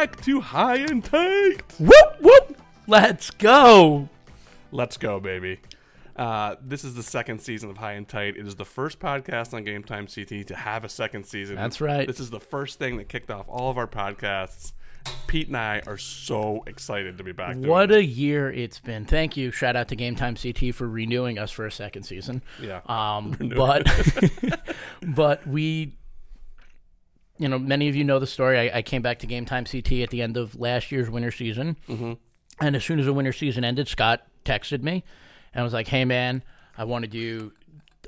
back to High and Tight. Whoop whoop. Let's go. Let's go, baby. Uh, this is the second season of High and Tight. It is the first podcast on Game Time CT to have a second season. That's right. This is the first thing that kicked off all of our podcasts. Pete and I are so excited to be back. What a year it's been. Thank you. Shout out to Game Time CT for renewing us for a second season. Yeah. Um, but but we, you know, many of you know the story. I, I came back to Game Time CT at the end of last year's winter season, mm-hmm. and as soon as the winter season ended, Scott texted me and was like, "Hey man, I want to do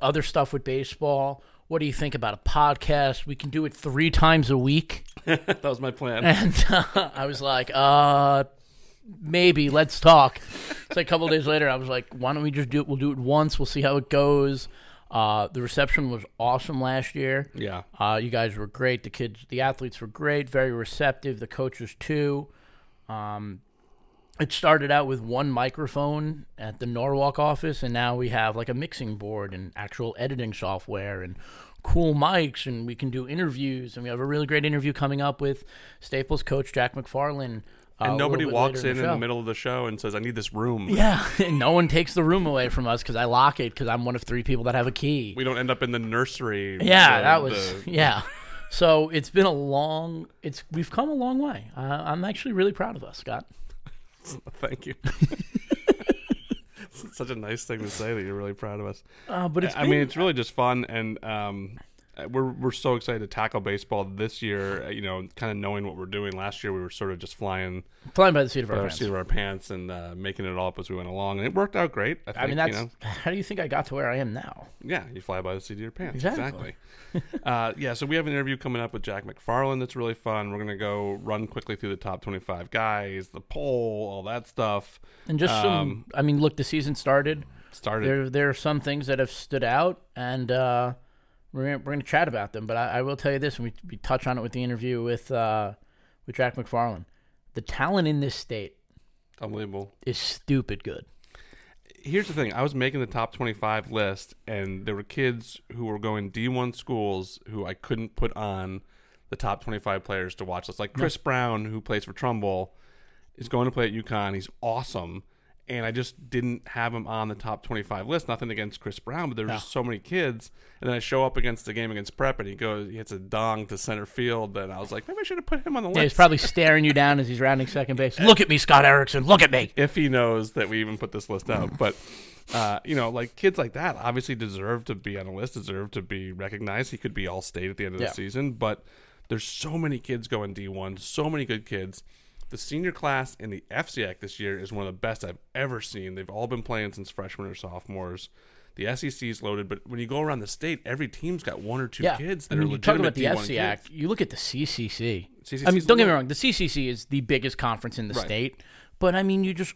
other stuff with baseball. What do you think about a podcast? We can do it three times a week." that was my plan. And uh, I was like, uh, maybe let's talk. So a couple days later, I was like, why don't we just do it? We'll do it once. We'll see how it goes. Uh, the reception was awesome last year. yeah. Uh, you guys were great. The kids, the athletes were great, very receptive. The coaches too. Um, it started out with one microphone at the Norwalk office, and now we have like a mixing board and actual editing software and cool mics, and we can do interviews. And we have a really great interview coming up with Staples coach Jack McFarland. And nobody walks later in in the middle of the show and says, "I need this room." Yeah, and no one takes the room away from us because I lock it because I'm one of three people that have a key. We don't end up in the nursery. Yeah, the- that was the- yeah. So it's been a long. It's we've come a long way. Uh, I'm actually really proud of us, Scott. Thank you. It's Such a nice thing to say that you're really proud of us. Uh, but it's I been, mean, it's really just fun, and um, we're we're so excited to tackle baseball this year. uh, You know, kind of knowing what we're doing. Last year, we were sort of just flying flying by the seat of our pants. seat of our pants and uh, making it all up as we went along, and it worked out great. I, think, I mean, that's you know, how do you think I got to where I am now? yeah, you fly by the seat of your pants. Exactly. Exactly. uh, yeah, so we have an interview coming up with Jack McFarland that's really fun. We're gonna go run quickly through the top 25 guys, the poll, all that stuff. And just some. Um, I mean, look, the season started. Started. There, there are some things that have stood out, and uh, we're gonna, we're going to chat about them. But I, I will tell you this, and we, we touch on it with the interview with uh, with Jack McFarland. The talent in this state Unbelievable. is stupid good. here's the thing i was making the top 25 list and there were kids who were going d1 schools who i couldn't put on the top 25 players to watch this like chris brown who plays for trumbull is going to play at UConn. he's awesome and i just didn't have him on the top 25 list nothing against chris brown but there's were just so many kids and then i show up against the game against prep and he goes he hits a dong to center field and i was like maybe i should have put him on the Yeah, he's probably staring you down as he's rounding second base. Look at me, Scott Erickson. Look at me. if he knows that we even put this list out. But uh, you know, like kids like that obviously deserve to be on a list, deserve to be recognized. He could be all state at the end of Yeah. the season, but there's so many kids going D1, so many good kids. The senior class in the FCIAC this year is one of the best I've ever seen. They've all been playing since freshmen or sophomores. The SCC is loaded, but when you go around the state, every team's got one or two Yeah, kids I that mean, are you talk about the D1 FCIAC. kids. You look at the CCC. CCC I mean, don't get me wrong. The CCC is the biggest conference in the Right. state, but I mean, you just,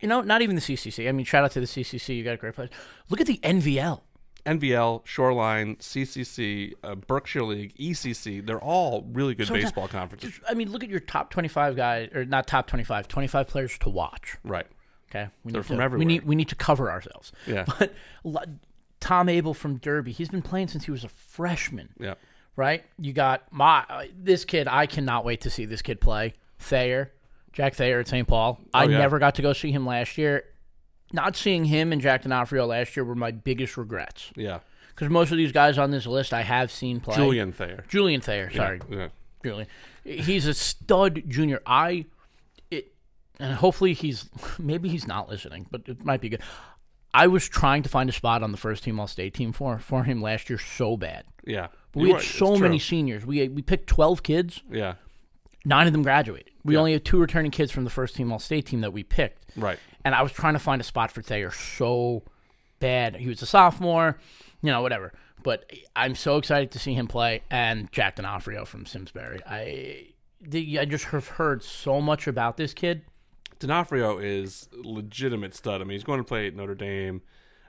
you know, not even the CCC. I mean, shout out to the CCC. You got a great place. Look at the NVL. NVL, Shoreline, CCC, uh, Berkshire League, ECC, they're all really good So baseball conferences. I mean, look at your top twenty-five guys, or not top 25, 25 players to watch. Right. Okay, we They're need from to, everywhere. We need we need to cover ourselves. Yeah. But Tom Abel from Derby, he's been playing since he was a freshman. Yeah. right? You got my this kid. I cannot wait to see this kid play. Thayer, Jack Thayer at St. Paul. I Oh, yeah. never got to go see him last year. Not seeing him and Jack D'Onofrio last year were my biggest regrets Yeah. because most of these guys on this list I have seen play. Julian Thayer. Julian Thayer, sorry, Yeah. Julian. He's a stud junior. I it and hopefully he's maybe he's not listening, but it might be good. I was trying to find a spot on the first team All State team for for him last year so bad. Yeah. We You had are- so many seniors. We we picked twelve kids. Yeah. Nine of them graduated. We Yeah. only had two returning kids from the first team All State team that we picked. Right. And I was trying to find a spot for Thayer so bad. He was a sophomore, you know, whatever. But I'm so excited to see him play and Jack D'Onofrio from Simsbury. I the, I just have heard so much about this kid. D'Onofrio is legitimate stud. I mean, he's going to play at Notre Dame.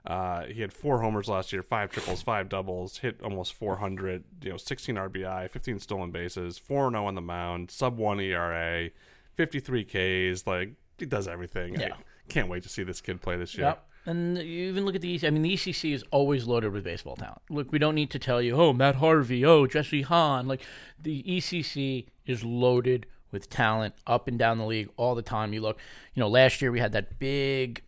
Uh, he had four homers last year, five triples, five doubles, hit almost 400, you know, 16 RBI, 15 stolen bases, 4 0 on the mound, sub 1 ERA, 53 Ks. Like, he does everything. Yeah. Can't wait to see this kid play this year. Yep. And you even look at the ECC. I mean, the ECC is always loaded with baseball talent. Look, we don't need to tell you, oh, Matt Harvey, oh, Jesse Hahn. Like, the ECC is loaded with talent up and down the league all the time. You look, you know, last year we had that big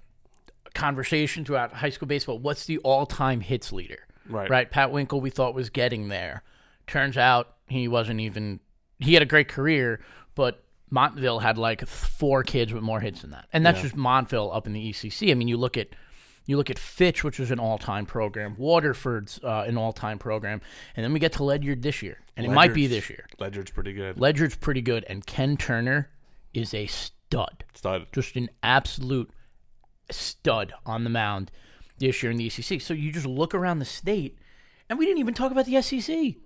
conversation throughout high school baseball. What's the all-time hits leader? Right. Right. Pat Winkel, we thought was getting there. Turns out he wasn't even. He had a great career, but Montville had like four kids with more hits than that, and that's just Montville up in the ECC. I mean, you look at you look at Fitch, which was an all-time program. Waterford's uh, an all-time program, and then we get to Ledyard this year, and it might be this year. Ledyard's pretty good. Ledyard's pretty good, and Ken Turner is a stud Stud. just an absolute stud on the mound this year in the ECC. So you just look around the state, and we didn't even talk about the SCC.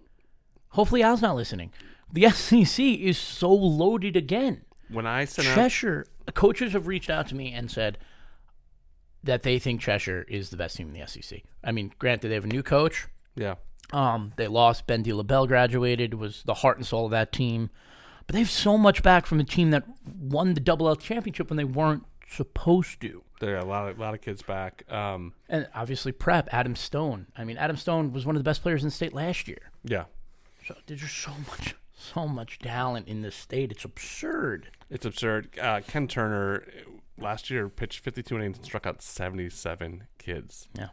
Hopefully, Al's not listening. The SCC is so loaded again. When I sent out, Cheshire coaches have reached out to me and said that they think Cheshire is the best team in the SCC. I mean, granted, they have a new coach. yeah, Um, they lost Ben De La Belle graduated, was the heart and soul of that team. But they have so much back from a team that won the double L championship when they weren't supposed to. there are a lot of a lot of kids back. Um, And obviously prep, Adam Stone. I mean, Adam Stone was one of the best players in the state last year. yeah, So there's just so much so much talent in this state. It's absurd. it's absurd. Uh, Ken Turner last year pitched 52 innings and struck out 77 kids. Yeah.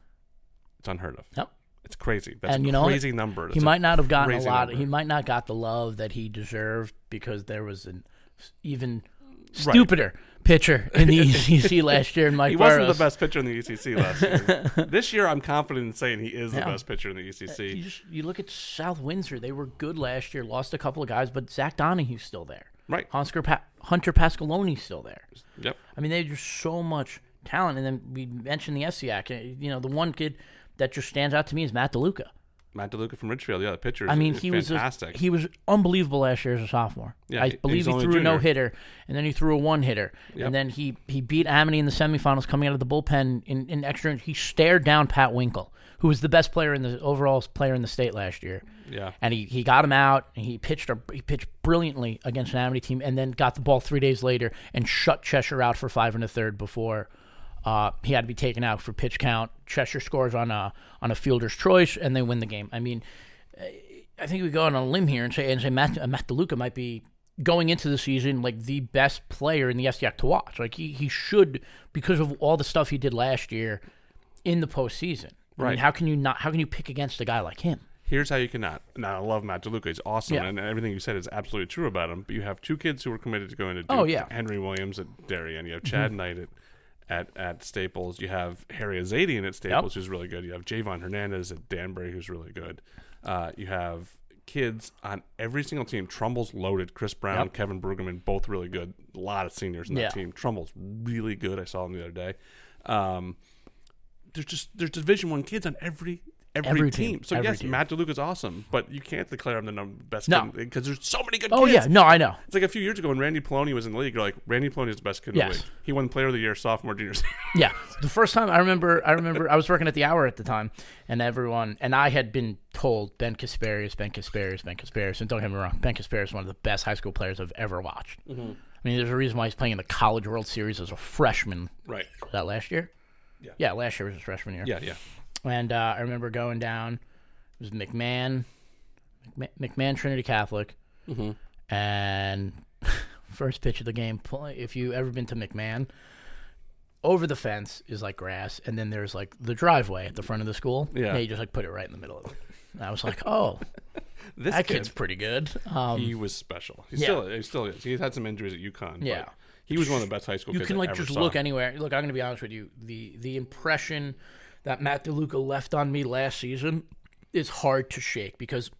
It's unheard of. Yep. It's crazy. That's And a you know crazy number. He That's a might not have gotten a lot. number. He might not got the love that he deserved because there was an even stupider pitcher in the ECC last year. in Mike He wasn't the best pitcher in the ECC last year. this year, I'm confident in saying he is the best pitcher in the E You ECC. just you look at South Windsor; they were good last year. Lost a couple of guys, but Zach Donahue's still there. Right. Hunter, pa- Hunter Pascaloni's still there. Yep. I mean, they just so much talent. And then we mentioned the FCIAC. uh, You know, the one kid that just stands out to me is Matt DeLuca. Matt DeLuca from Ridgefield, yeah, the pitcher. I mean, he was a, fantastic. he was unbelievable last year as a sophomore. Yeah, I believe he threw a junior. no hitter, and then he threw a one hitter, Yep. and then he he beat Amity in the semifinals coming out of the bullpen in, in extra. He stared down Pat Winkel, who was the best player in the overall player in the state last year. yeah. and he, he got him out and he pitched a, he pitched brilliantly against an Amity team and then got the ball three days later and shut Cheshire out for five and a third before uh, he had to be taken out for pitch count. Cheshire scores on a on a fielder's choice and they win the game. I mean, I think we go on a limb here and say and say Matt uh, Matt DeLuca might be going into the season like the best player in the FCIAC to watch. Like he, he should because of all the stuff he did last year in the postseason. I mean, Right. how can you not? How can you pick against a guy like him? Here's how you cannot. Now, I love Matt DeLuca. He's awesome, Yeah. and everything you said is absolutely true about him. But you have two kids who are committed to going to Duke. Oh, yeah. Mm-hmm. Henry Williams at Darien. You have Chad Knight at, at, at Staples. You have Harry Azadian at Staples, who's really good. You have Javon Hernandez at Danbury, who's really good. Uh, you have kids on every single team. Trumbull's loaded. Chris Brown, Yep. Kevin Brueggemann, both really good. A lot of seniors in that Yeah. team. Trumbull's really good. I saw him the other day. Um, there's just there's Division One kids on every every, Every team. team. So Every yes, team. Matt DeLuca's awesome, but you can't declare him the number best No. kid because there's so many good kids. Oh kids. yeah, no, I know. It's like a few years ago when Randy Poloni was in the league. You're like, Randy Poloni is the best kid in the league. He won Player of the Year sophomore, junior. Yeah, the first time I remember, I remember I was working at the Hour at the time, and everyone and I had been told Ben Casparius, Ben Casparius, Ben Casparius, and don't get me wrong, Ben Casparius is one of the best high school players I've ever watched. Mm-hmm. I mean, there's a reason why he's playing in the College World Series as a freshman. right. Was that last year? Yeah. Yeah, last year was his freshman year. Yeah, yeah. And uh, I remember going down. It was McMahon, McMahon, Trinity Catholic, and first pitch of the game. If you ever been to McMahon, over the fence is like grass, and then there's like the driveway at the front of the school. Yeah. you just like put it right in the middle of it. And I was like, oh, This that kid, kid's pretty good. Um, he was special. He Yeah. still, he still is. He's had some injuries at UConn. but Yeah. he was one of the best high school you kids can like just saw. look anywhere. Look, I'm going to be honest with you. The the impression that Matt DeLuca left on me last season is hard to shake because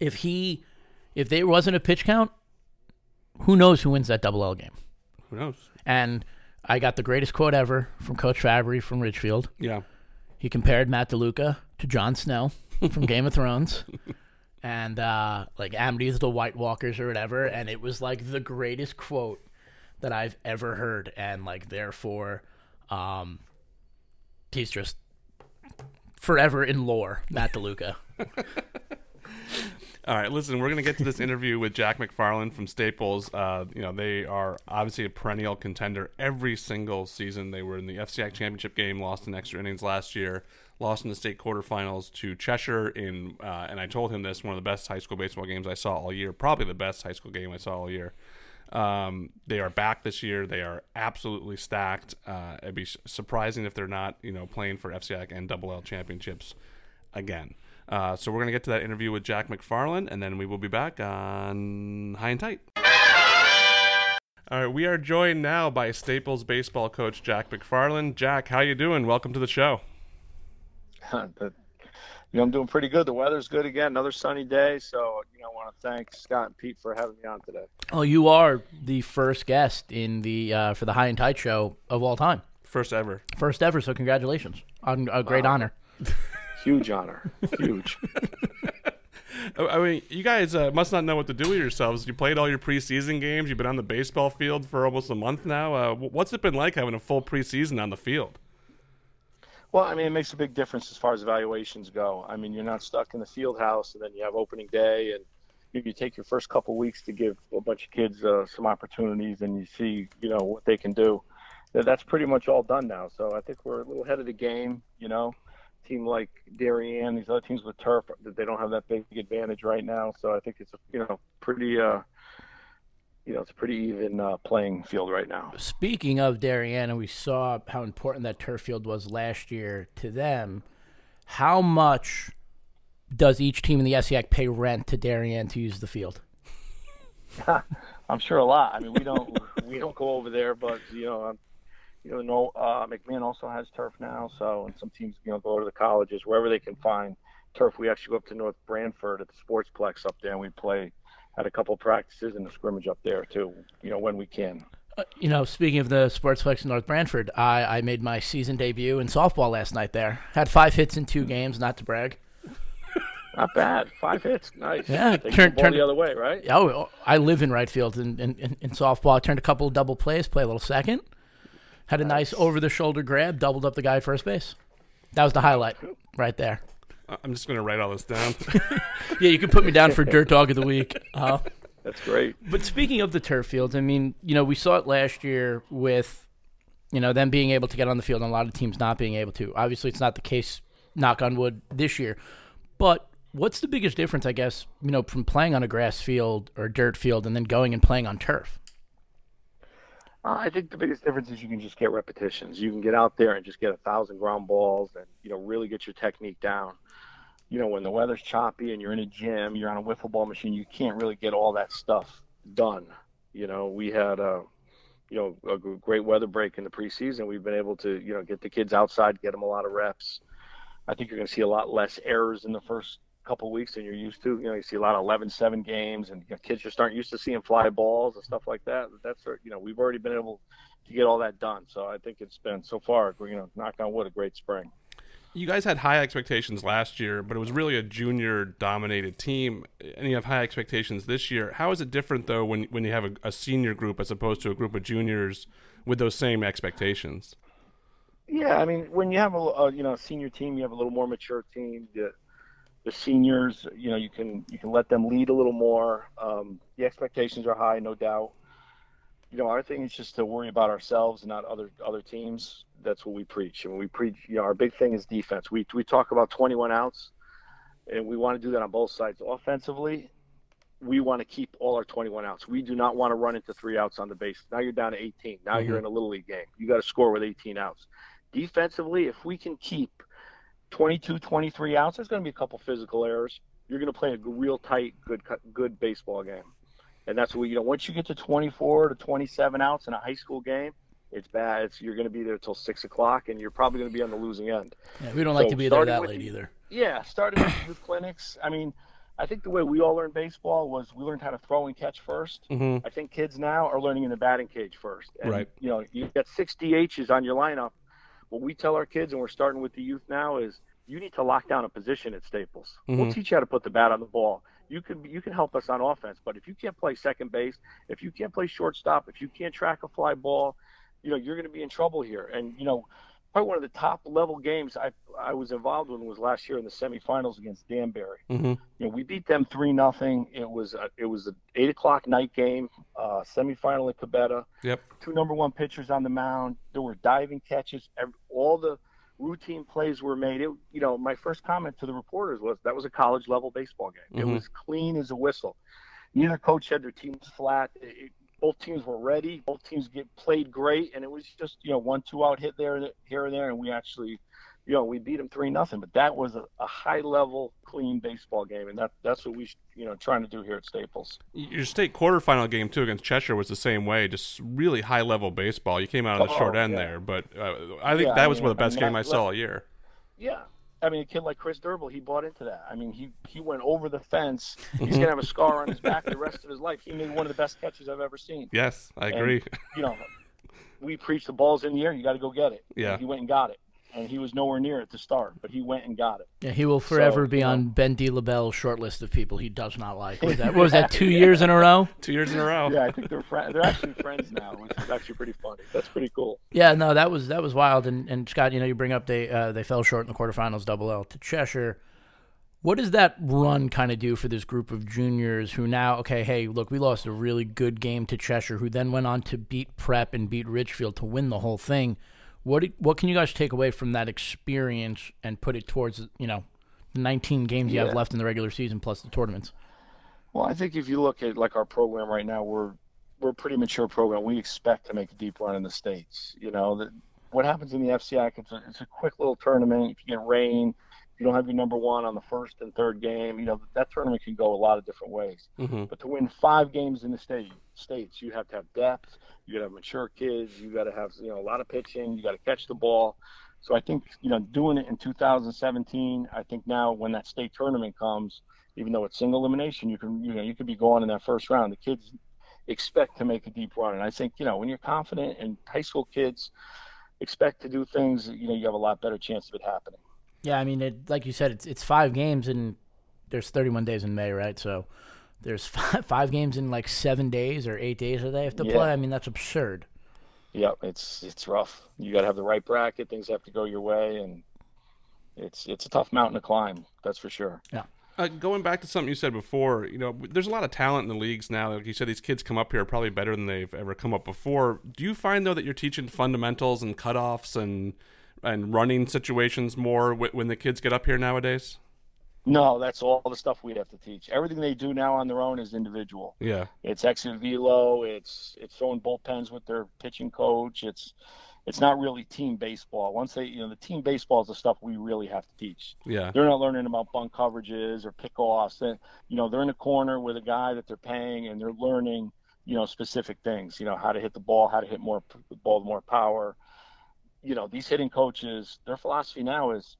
if he if there wasn't a pitch count, who knows who wins that double L game? Who knows? And I got the greatest quote ever from Coach Fabry from Ridgefield. Yeah. He compared Matt DeLuca to Jon Snow from Game of Thrones. And uh, like Amity's the White Walkers or whatever, and it was like the greatest quote that I've ever heard, and like therefore, um, he's just forever in lore, Matt DeLuca. All right, listen, we're going to get to this interview with Jack McFarland from Staples. Uh, you know, they are obviously a perennial contender every single season. They were in the FCIAC championship game, lost in extra innings last year, lost in the state quarterfinals to Cheshire in, uh, and I told him this one of the best high school baseball games I saw all year, probably the best high school game I saw all year. Um, they are back this year. They are absolutely stacked. Uh, it'd be surprising if they're not, you know, playing for FCIAC and Double L championships again. Uh, so we're going to get to that interview with Jack McFarland, and then we will be back on High and Tight. All right, we are joined now by Staples baseball coach Jack McFarland. Jack, how you doing? Welcome to the show. you know, I'm doing pretty good. The weather's good again. Another sunny day. So, you know, I want to thank Scott and Pete for having me on today. Oh, you are the first guest in the uh, for the High and Tight show of all time. First ever. First ever. So congratulations on a great wow. honor. Huge honor. Huge. I mean, you guys uh, must not know what to do with yourselves. You played all your preseason games. You've been on the baseball field for almost a month now. Uh, what's it been like having a full preseason on the field? Well, I mean, it makes a big difference as far as evaluations go. I mean, you're not stuck in the field house, and then you have opening day, and you, you take your first couple weeks to give a bunch of kids uh, some opportunities, and you see, you know, what they can do. That's pretty much all done now. So I think we're a little ahead of the game. You know, team like Darien, these other teams with turf, they don't have that big advantage right now. So I think it's a you know pretty uh, you know it's a pretty even uh, playing field right now. Speaking of Darien, and we saw how important that turf field was last year to them. How much does each team in the FCIAC pay rent to Darien to use the field? I'm sure a lot. I mean, we don't we don't go over there, but you know, you know, uh, McMahon also has turf now. So, and some teams, you know, go to the colleges wherever they can find turf. We actually go up to North Branford at the Sportsplex up there, and we play. Had a couple practices and a scrimmage up there too. You know, when we can. Uh, you know, speaking of the Sportsplex in North Branford, I, I made my season debut in softball last night there. Had five hits in two games, not to brag. Not bad. Five hits. Nice. Yeah. Turn, turn the other way, right? Oh, I live in right field in, in, in softball. I turned a couple of double plays, play a little second. Had a nice over the shoulder grab, doubled up the guy at first base. That was the highlight right there. I'm just going to write all this down. yeah, you can put me down for Dirt Dog of the Week. Uh, That's great. But speaking of the turf fields, I mean, you know, we saw it last year with, you know, them being able to get on the field and a lot of teams not being able to. Obviously, it's not the case, knock on wood, this year. But what's the biggest difference, I guess, you know, from playing on a grass field or dirt field and then going and playing on turf? Uh, I think the biggest difference is you can just get repetitions. You can get out there and just get a thousand ground balls and you know really get your technique down. You know when the weather's choppy and you're in a gym, you're on a wiffle ball machine, you can't really get all that stuff done. You know we had a you know a great weather break in the preseason. We've been able to you know get the kids outside, get them a lot of reps. I think you're going to see a lot less errors in the first couple weeks than you're used to. You know, you see a lot of 11-7 games, and you know, kids just aren't used to seeing fly balls and stuff like that. That's sort you know, we've already been able to get all that done. So I think it's been so far, you know, knock on wood, a great spring. You guys had high expectations last year, but it was really a junior-dominated team, and you have high expectations this year. How is it different though when when you have a, a senior group as opposed to a group of juniors with those same expectations? Yeah, I mean, when you have a, a you know senior team, you have a little more mature team. The, the seniors, you know, you can you can let them lead a little more. Um, the expectations are high, no doubt. You know, our thing is just to worry about ourselves and not other other teams. That's what we preach. And we preach, you know, our big thing is defense. We we talk about 21 outs, and we want to do that on both sides. Offensively, we want to keep all our 21 outs. We do not want to run into three outs on the base. Now you're down to 18. Now mm-hmm. you're in a little league game. You got to score with 18 outs. Defensively, if we can keep 22, 23 outs, there's going to be a couple physical errors. You're going to play a real tight, good, good baseball game. And that's what you know. Once you get to 24 to 27 outs in a high school game, it's bad. It's, you're going to be there till six o'clock, and you're probably going to be on the losing end. Yeah, we don't like so to be there that with, late either. Yeah, starting with clinics. I mean, I think the way we all learned baseball was we learned how to throw and catch 1st mm-hmm. I think kids now are learning in the batting cage first. And, right. You know, you got six DHs on your lineup what we tell our kids, and we're starting with the youth now, is you need to lock down a position at Staples. Mm-hmm. We'll teach you how to put the bat on the ball. You can you can help us on offense, but if you can't play second base, if you can't play shortstop, if you can't track a fly ball, you know you're going to be in trouble here. And you know, probably one of the top level games I I was involved in was last year in the semifinals against Danbury. Mm-hmm. You know, we beat them three nothing. It was a, it was an eight o'clock night game, uh, semifinal at Cubeta. Yep. Two number one pitchers on the mound. There were diving catches. Every, all the routine plays were made. It, you know, my first comment to the reporters was that was a college level baseball game. Mhm. It was clean as a whistle. Neither coach had their teams flat. It, both teams were ready. Both teams get played great, and it was just you know one two out hit there here and there, and we actually, you know, we beat them three nothing. But that was a, a high level, clean baseball game, and that that's what we you know trying to do here at Staples. Your state quarterfinal game too against Cheshire was the same way, just really high level baseball. You came out on the Oh, short end yeah. there, but uh, I think Yeah, that I was mean, one of the I best mean, game I- I saw all year. Yeah. I mean, a kid like Chris Durble, he bought into that. I mean, he he went over the fence. He's gonna have a scar on his back the rest of his life. He made one of the best catches I've ever seen. Yes, I And, agree. You know, we preach the ball's in the air. You got to go get it. Yeah. And he went and got it, and he was nowhere near it to start, but he went and got it. Yeah, he will forever So, be you know- on Ben D. LaBelle's short list of people he does not like. What was that, what was that two years in a row? Two years in a row. Yeah, I think they're fri they're actually friends now, which is actually pretty funny. That's pretty cool. Yeah, no, that was that was wild. And, and Scott, you know, you bring up they uh, they fell short in the quarterfinals, double L to Cheshire. What does that run kind of do for this group of juniors who now, okay, hey, look, we lost a really good game to Cheshire, who then went on to beat Prep and beat Ridgefield to win the whole thing. What what can you guys take away from that experience and put it towards you know the 19 games you have left in the regular season plus the tournaments? Well, I think if you look at like our program right now, we're we're a pretty mature program. We expect to make a deep run in the states. You know, that what happens in the FCI, it's a, it's a quick little tournament. If you get rain, you don't have your number one on the first and third game, you know that tournament can go a lot of different ways. hmm But to win five games in the state states, you have to have depth. You got to have mature kids. You got to have you know a lot of pitching. You got to catch the ball. So I think you know doing it in 2017. I think now when that state tournament comes, even though it's single elimination, you can you know you could be going in that first round. The kids expect to make a deep run, and I think you know when you're confident and high school kids expect to do things, you know you have a lot better chance of it happening. Yeah, I mean, it, like you said, it's it's five games and there's 31 days in May, right? So there's five, five games in like seven days or eight days that they have to Yeah. play. I mean, that's absurd. Yeah, it's it's rough. You got to have the right bracket. Things have to go your way, and it's it's a tough mountain to climb. That's for sure. Yeah. Uh, going back to something you said before, you know, there's a lot of talent in the leagues now. Like you said, these kids come up here probably better than they've ever come up before. Do you find though that you're teaching fundamentals and cutoffs and and running situations more w- when the kids get up here nowadays? No, that's all the stuff we have to teach. Everything they do now on their own is individual. Yeah, It's exit velo. It's it's throwing bullpens with their pitching coach. It's it's not really team baseball. Once they you know the team baseball is the stuff we really have to teach. yeah, They're not learning about bunk coverages or pickoffs. They, you know, they're in a corner with a guy that they're paying, and they're learning, you know, specific things. You know, how to hit the ball, how to hit more the ball with more power. You know, these hitting coaches, their philosophy now is,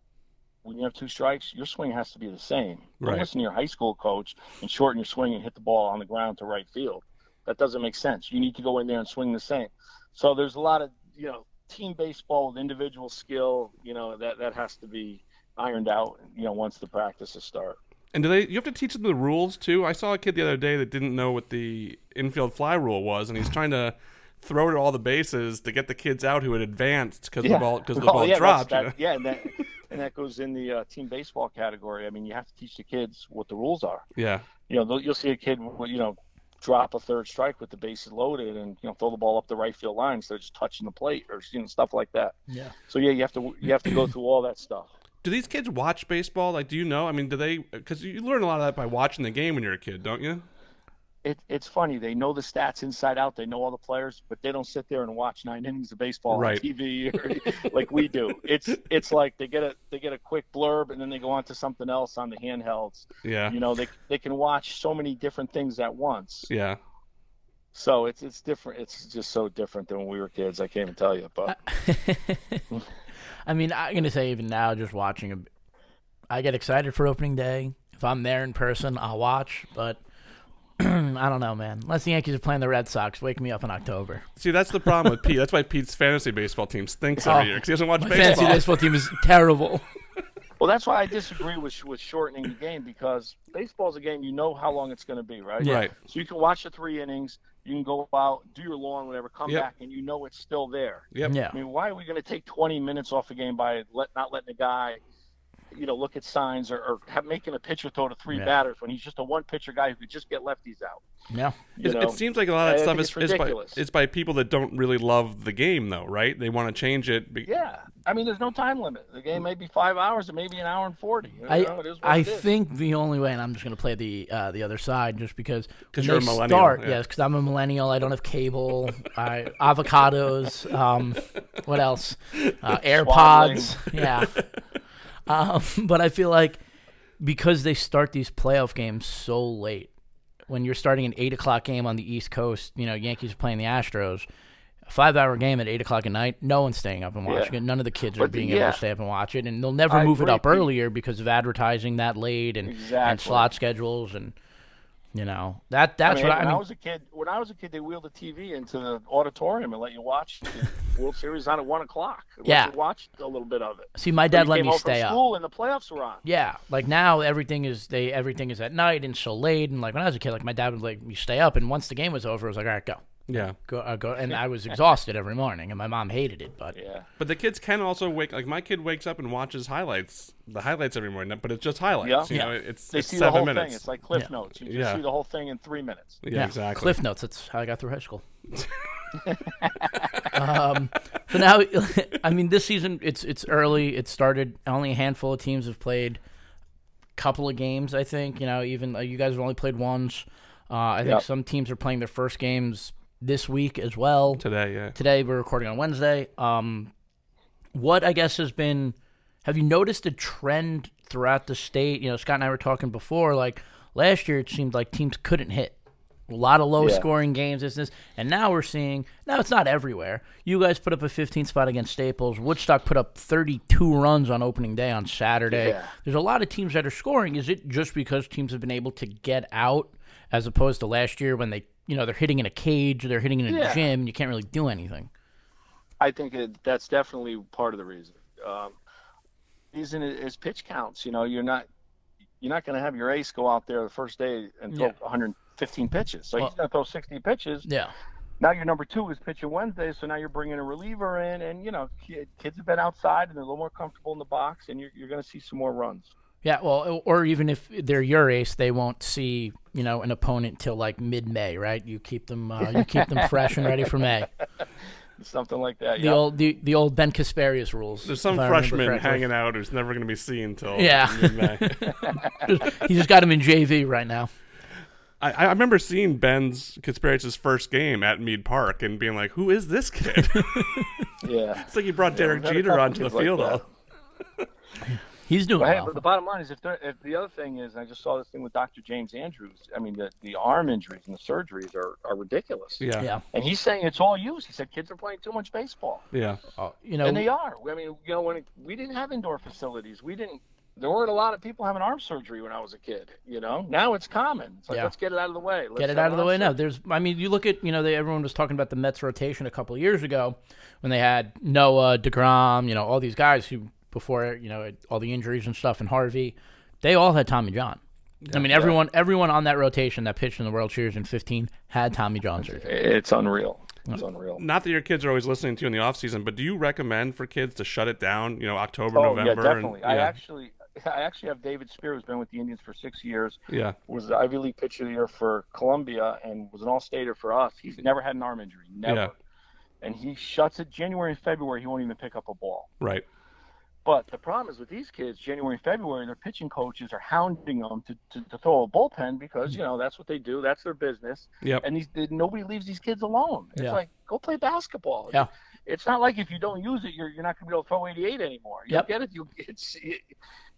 when you have two strikes, your swing has to be the same. Don't Right. listen to your high school coach and shorten your swing and hit the ball on the ground to right field. That doesn't make sense. You need to go in there and swing the same. So there's a lot of you know team baseball with individual skill. You know that that has to be ironed out. You know once the practices start. And do they? You have to teach them the rules too. I saw a kid the other day that didn't know what the infield fly rule was, and he's trying to throw to all the bases to get the kids out who had advanced because the ball because the Well, ball yeah, dropped. that's- you know? that- yeah, and that and that goes in the uh, team baseball category. I mean, you have to teach the kids what the rules are. Yeah, You know, they'll- you'll see a kid, you know, drop a third strike with the bases loaded, and you know, throw the ball up the right field line instead of just touching the plate or you know stuff like that. Yeah. So yeah, you have to you have to go through all that stuff. Do these kids watch baseball? Like, do you know? I mean, do they? Because you learn a lot of that by watching the game when you're a kid, don't you? It, it's funny. They know the stats inside out. They know all the players, but they don't sit there and watch nine innings of baseball Right. on TV or, like we do. It's it's like they get a they get a quick blurb and then they go on to something else on the handhelds. Yeah, You know, they they can watch so many different things at once. yeah. So it's it's different. It's just so different than when we were kids. I can't even tell you. But I mean, I'm gonna say even now, just watching, a, I get excited for opening day. If I'm there in person, I'll watch. But I don't know, man. Unless the Yankees are playing the Red Sox, wake me up in October. See, that's the problem with Pete. That's why Pete's fantasy baseball team stinks every Oh, year because he doesn't watch My baseball. fantasy baseball team is terrible. Well, that's why I disagree with with shortening the game because baseball's a game you know how long it's going to be, right? Right. So you can watch the three innings, you can go out, do your lawn, whatever, come Yep. back, and you know it's still there. Yep. Yeah. I mean, why are we going to take 20 minutes off a game by let, not letting the guy, you know, look at signs or, or have, making a pitcher throw to three Yeah. batters when he's just a one pitcher guy who could just get lefties out? Yeah. It, it seems like a lot of that I stuff is, it's is, by, ridiculous. is by people that don't really love the game, though, right? They want to change it. be- yeah. I mean, there's no time limit. The game may be five hours, it may be an hour and 40. You I know, it is what I it is. think the only way, and I'm just going to play the uh, the other side, just because because you're a they millennial, Start, yeah. Yes, because I'm a millennial. I don't have cable. I, avocados. Um, what else? Uh, AirPods. Yeah. Um, but I feel like because they start these playoff games so late, when you're starting an eight o'clock game on the East Coast, you know Yankees are playing the Astros. A five-hour game at eight o'clock at night. No one's staying up and watching Yeah. it. None of the kids are But the- being able to stay up and watch it, and they'll never I move it up earlier because of advertising that late and and slot schedules and you know that I that's mean, what I when mean. I was a kid, when I was a kid, they wheeled the TV into the auditorium and let you watch the World Series on at one o'clock. Yeah. you watch a little bit of it. See, my dad let me stay up. school and the playoffs were on. Yeah, like now everything is they everything is at night and so late and like when I was a kid, like my dad would like me stay up and once the game was over, I was like, all right, go, Yeah. go, uh, go, and I was exhausted every morning and my mom hated it, but Yeah. But the kids can also wake like my kid wakes up and watches highlights, the highlights every morning, but it's just highlights. Yeah. You know, it's, They it's see the whole minutes. thing. It's like Cliff Yeah. Notes. You just Yeah. see the whole thing in three minutes. yeah, exactly. Cliff Notes. That's how I got through high school. um, so now, I mean, this season it's it's early. It started. Only a handful of teams have played. a Couple of games, I think. You know, even uh, you guys have only played once. Uh, I think Yep. some teams are playing their first games this week as well. Today, yeah. Today we're recording on Wednesday. Um, what I guess has been, have you noticed a trend throughout the state? You know, Scott and I were talking before. Like last year, it seemed like teams couldn't hit. A lot of low Yeah. scoring games, this, this, and now we're seeing. Now it's not everywhere. You guys put up a 15 spot against Staples. Woodstock put up 32 runs on opening day on Saturday. Yeah. There's a lot of teams that are scoring. Is it just because teams have been able to get out, as opposed to last year when they, you know, they're hitting in a cage, they're hitting in a Yeah. gym, and you can't really do anything. I think it, that's definitely part of the reason. Um, reason is is pitch counts. You know, you're not you're not going to have your ace go out there the first day and throw Yeah. 115 pitches. So Well- he's going to throw 60 pitches. Yeah. Now your number two is pitching Wednesday, so now you're bringing a reliever in, and you know kids have been outside and they're a little more comfortable in the box, and you're, you're going to see some more runs. Yeah, well, or even if they're your ace, they won't see you know an opponent till like mid-May, right? You keep them, uh, you keep them fresh and ready for May. Something like that. The yeah. old, the, the old Ben Casparius rules. There's some if I remember freshman hanging out who's never going to be seen till Yeah. mid-May. He just got him in JV right now. I, I remember seeing Ben Casparius's first game at Mead Park and being like, "Who is this kid?" yeah. it's like he brought Derek we've had a Jeter couple onto the kids like field. all. He's doing But hey, well. but the bottom line is, if, they're- if the other thing is, I just saw this thing with Dr. James Andrews. I mean, the, the arm injuries and the surgeries are, are ridiculous. Yeah, yeah, yeah, And he's saying it's all use. He said kids are playing too much baseball, Oh, you know, and they are. I mean, you know, when it, we didn't have indoor facilities, we didn't. There weren't a lot of people having arm surgery when I was a kid. You know, now it's common. It's like Yeah. let's get it out of the way. Let's get it out of the arm way now. There's, I mean, you look at, you know, they, everyone was talking about the Mets rotation a couple of years ago when they had Noah, Degrom, you know, all these guys who before, you know, all the injuries and stuff, and Harvey, they all had Tommy John. I mean, everyone, everyone on that rotation that pitched in the World Series in 15 had Tommy John surgery. It's unreal. It's unreal. Not that your kids are always listening to you in the off season, but do you recommend for kids to shut it down? You know, October, Oh November. yeah, definitely. And, I actually, I actually have David Speer, who's been with the Indians for six years. yeah, was the Ivy League Pitcher of the Year for Columbia and was an All-Stater for us. He's never had an arm injury, never. Yeah. And he shuts it January and February. He won't even pick up a ball. right. But the problem is with these kids, January and February, their pitching coaches are hounding them to, to, to throw a bullpen because you know that's what they do. That's their business. Yep. And these nobody leaves these kids alone. It's Yeah. like go play basketball. Yeah. It's not like if you don't use it, you're you're not going to be able to throw 88 anymore. You Yep. get it? You it's. It,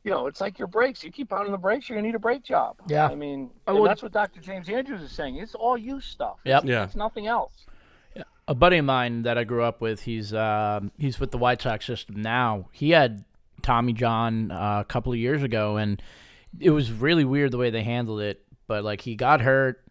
you know, it's like your brakes. You keep pounding the brakes, you're gonna need a brake job. Yeah. I mean, oh, I would- that's what Dr. James Andrews is saying. It's all use stuff. Yep. Yeah. It's nothing else. A buddy of mine that I grew up with, he's um, he's with the White Sox system now. He had Tommy John uh, a couple of years ago, and it was really weird the way they handled it. But like he got hurt,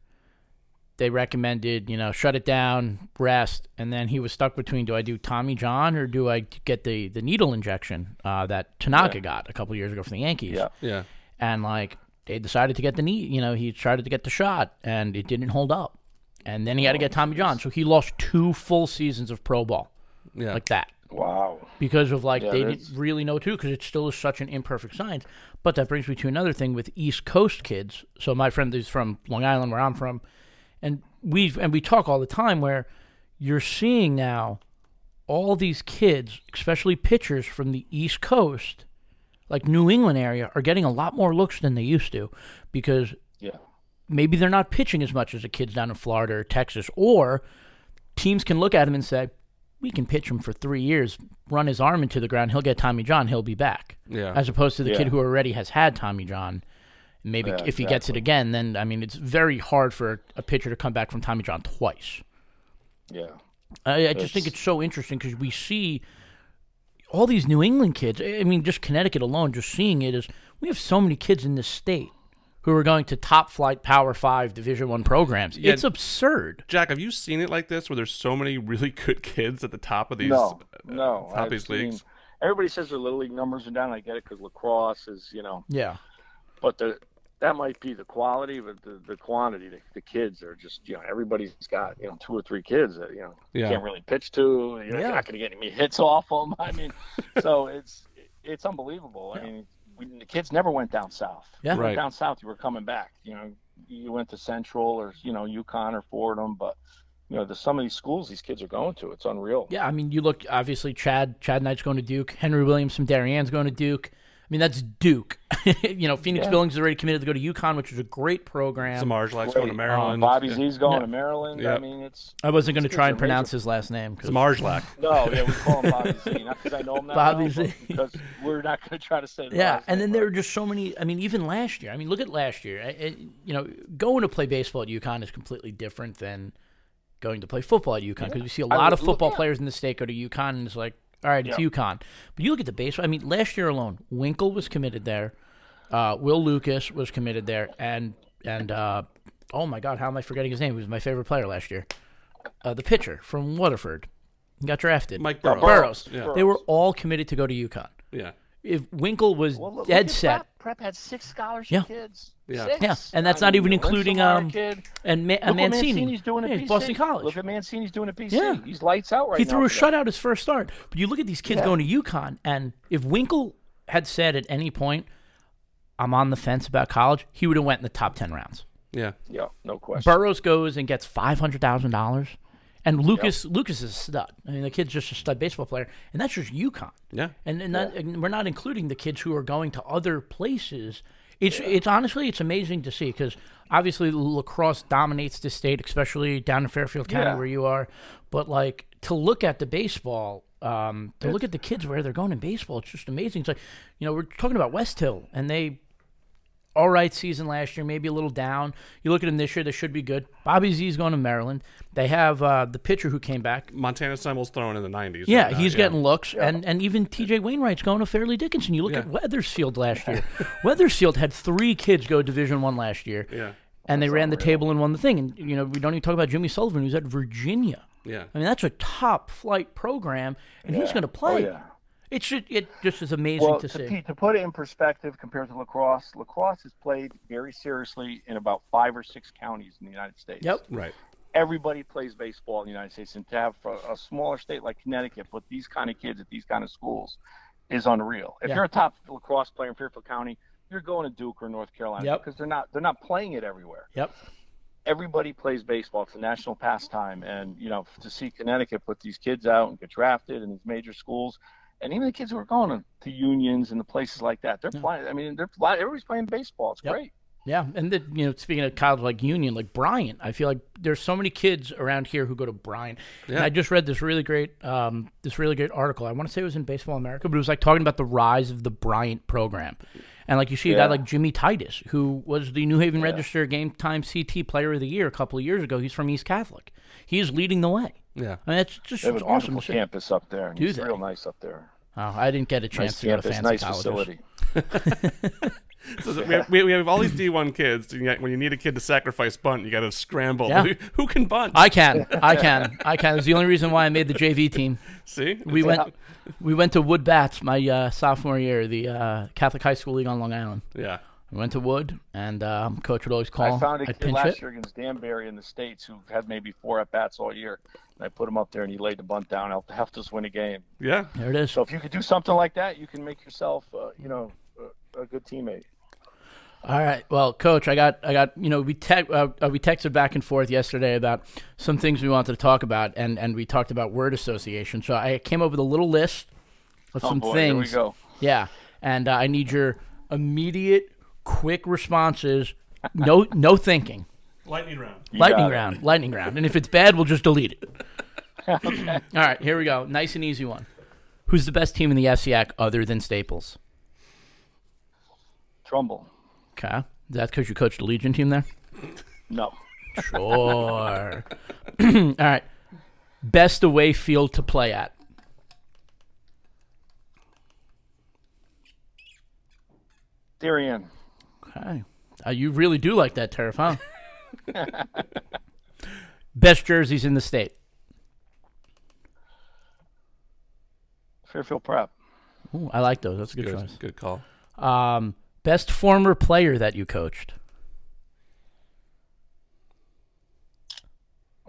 they recommended, you know, shut it down, rest, and then he was stuck between do I do Tommy John or do I get the the needle injection uh, that Tanaka got a couple years ago from the Yankees? Yeah. Yeah. And like they decided to get the knee, you know, he tried to get the shot and it didn't hold up, and then he had to get Tommy John, so he lost two full seasons of pro ball Yeah. like that Wow. because of like Yeah, they that's- didn't really know too because it still is such an imperfect science. But that brings me to another thing with East Coast kids. So my friend is from Long Island, where I'm from, and we and we talk all the time where you're seeing now all these kids, especially pitchers from the East Coast, like New England area, are getting a lot more looks than they used to because Yeah. Maybe they're not pitching as much as the kids down in Florida or Texas, or teams can look at him and say, "We can pitch him for three years, run his arm into the ground, he'll get Tommy John, he'll be back." Yeah. As opposed to the kid who already has had Tommy John. Maybe Yeah, if he gets it again, then I mean it's very hard for a pitcher to come back from Tommy John twice. Yeah. I, I just think It's- so interesting because we see all these New England kids. I I mean, just Connecticut alone, just seeing it is we have so many kids in this state who are going to top flight Power Five Division One programs. Yeah. It's absurd. Jack, have you seen it like this where there's so many really good kids at the top of these No. uh, No. top of I've these seen- leagues? Everybody says their little league numbers are down. I get it because lacrosse is, you know, Yeah, but the that might be the quality, but the, the quantity. The, the kids are just, you know, everybody's got, you know, two or three kids that, you know, Yeah. can't really pitch to. You're Yeah. not going to get any hits off them. I mean, so it's it's unbelievable. I mean, we, the kids never went down south. Yeah. Right. down south, you were coming back. You know, you went to Central or you know UConn or Fordham, but you know, the some of these schools these kids are going to, it's unreal. yeah. I mean, you look obviously Chad Chad Knight's going to Duke. Henry Williams from Darien's going to Duke. I mean, that's Duke. you know, Phoenix Yeah. Billings is already committed to go to UConn, which is a great program. Samarj likes Great. going to Maryland. Um, Bobby yeah. Z's going Yeah. to Maryland. Yeah. I mean, it's I wasn't going to try and are pronounce his last name. 'cause- Zmarzlak. no, yeah, we call him Bobby Z, not because I know him that Bobby well, Z. because we're not going to try to say. The Yeah, last and then name, there but- are just so many. I mean, even last year. I mean, look at last year. I, I, you know, going to play baseball at UConn is completely different than going to play football at UConn because we see a lot would of football at- players in the state go to UConn and it's like, all right, it's Yeah. UConn. But you look at the baseball. I mean, last year alone, Winkel was committed there. Uh, Will Lucas was committed there, and and uh, oh my God, how am I forgetting his name? He was my favorite player last year. Uh, the pitcher from Waterford, he got drafted. Mike Burrows. Burrows. Yeah. They were all committed to go to UConn. Yeah. If Winkel was Well, look- dead look set, Prep. Prep had six scholarship Yeah. kids. Yeah. Six. Yeah, and that's I not mean, even including, um, kid. and Ma- Look what Mancini, Mancini's doing at Yeah, BC. Boston College. Look at Mancini's doing at BC. Yeah. He's lights out right he now. He threw a shutout his first start. But you look at these kids Yeah. going to UConn, and if Winkel had said at any point, "I'm on the fence about college," he would have went in the top ten rounds. Yeah. Yeah, no question. Burrows goes and gets five hundred thousand dollars, and Lucas Lucas is a stud. I mean, the kid's just a stud baseball player, and that's just UConn. Yeah. And, and, that, and we're not including the kids who are going to other places. It's it's honestly it's amazing to see because obviously lacrosse dominates the state, especially down in Fairfield County Yeah. where you are. But like to look at the baseball, um, to look at the kids where they're going in baseball, it's just amazing. It's like you know we're talking about Westhill and they all right season last year, maybe a little down. You look at them this year; they should be good. Bobby Z is going to Maryland. They have uh, the pitcher who came back, Montana Semmel's throwing in the 90s. yeah, right now, he's getting looks, and and even T.J. Wainwright's going to Fairleigh Dickinson. You look at Yeah. Wethersfield last year. Wethersfield had three kids go Division One last year, Yeah. and they ran the table and won the thing. And you know we don't even talk about Jimmy Sullivan, who's at Virginia. Yeah. I mean that's a top flight program, and he's going to play. Oh, yeah. It should it just is amazing Well, to to, see. Pete, to put it in perspective compared to lacrosse, lacrosse is played very seriously in about five or six counties in the United States. Yep. Right. Everybody plays baseball in the United States, and to have a, a smaller state like Connecticut put these kind of kids at these kind of schools is unreal. If Yeah. you're a top lacrosse player in Fairfield County, you're going to Duke or North Carolina Yep. because they're not they're not playing it everywhere. Yep. everybody plays baseball. It's a national pastime, and you know to see Connecticut put these kids out and get drafted in these major schools, and even the kids who are going to, to unions and the places like that, they're playing. I mean, they're everybody's playing baseball. It's Yep. great. Yeah, and the, you know, speaking of college like Union, like Bryant, I feel like there's so many kids around here who go to Bryant. And Yeah. I just read this really great, um, this really great article. I want to say it was in Baseball America, but it was like talking about the rise of the Bryant program. And like you see a guy like Jimmy Titus, who was the New Haven Register Game Time CT Player of the Year a couple of years ago. He's from East Catholic. He's leading the way. Yeah. I mean, it's just They it's a awesome beautiful to see. campus up there. And Do it's they? real nice up there. Oh, I didn't get a chance Nice to go to fancy nice colleges. facility. So that we, have, we have all these D1 kids, and yet when you need a kid to sacrifice bunt, you got to scramble. Yeah. Who, who can bunt? I can, I can, I can. It's the only reason why I made the JV team. See? We went, we went to Wood Bats my uh, sophomore year, the uh, Catholic High School League on Long Island. Yeah. We went to Wood, and um, coach would always call. I found a I'd kid last it. year against Danbury in the states who had maybe four at bats all year, and I put him up there and he laid the bunt down. Helped helped us win a game. Yeah. There it is. So if you could do something like that, you can make yourself, uh, you know, a, a good teammate. All right. Well, coach, I got, I got, you know, we te- uh, uh, we texted back and forth yesterday about some things we wanted to talk about, and and we talked about word association. So I came up with a little list of Oh some boy, things. here we go. Yeah, and uh, I need your immediate, quick responses. No, no thinking. Lightning round. You lightning got it. round, lightning round. And if it's bad, we'll just delete it. All right, here we go. Nice and easy one. Who's the best team in the FCIAC other than Staples? Trumbull. Okay, is that because you coached the Legion team there? No. Sure. All right. Best away field to play at. Darien. Okay. Uh, you really do like that turf, huh? Best jerseys in the state. Fairfield Prep. Ooh, I like those. That's a good, Good, choice. good call. Um, best former player that you coached.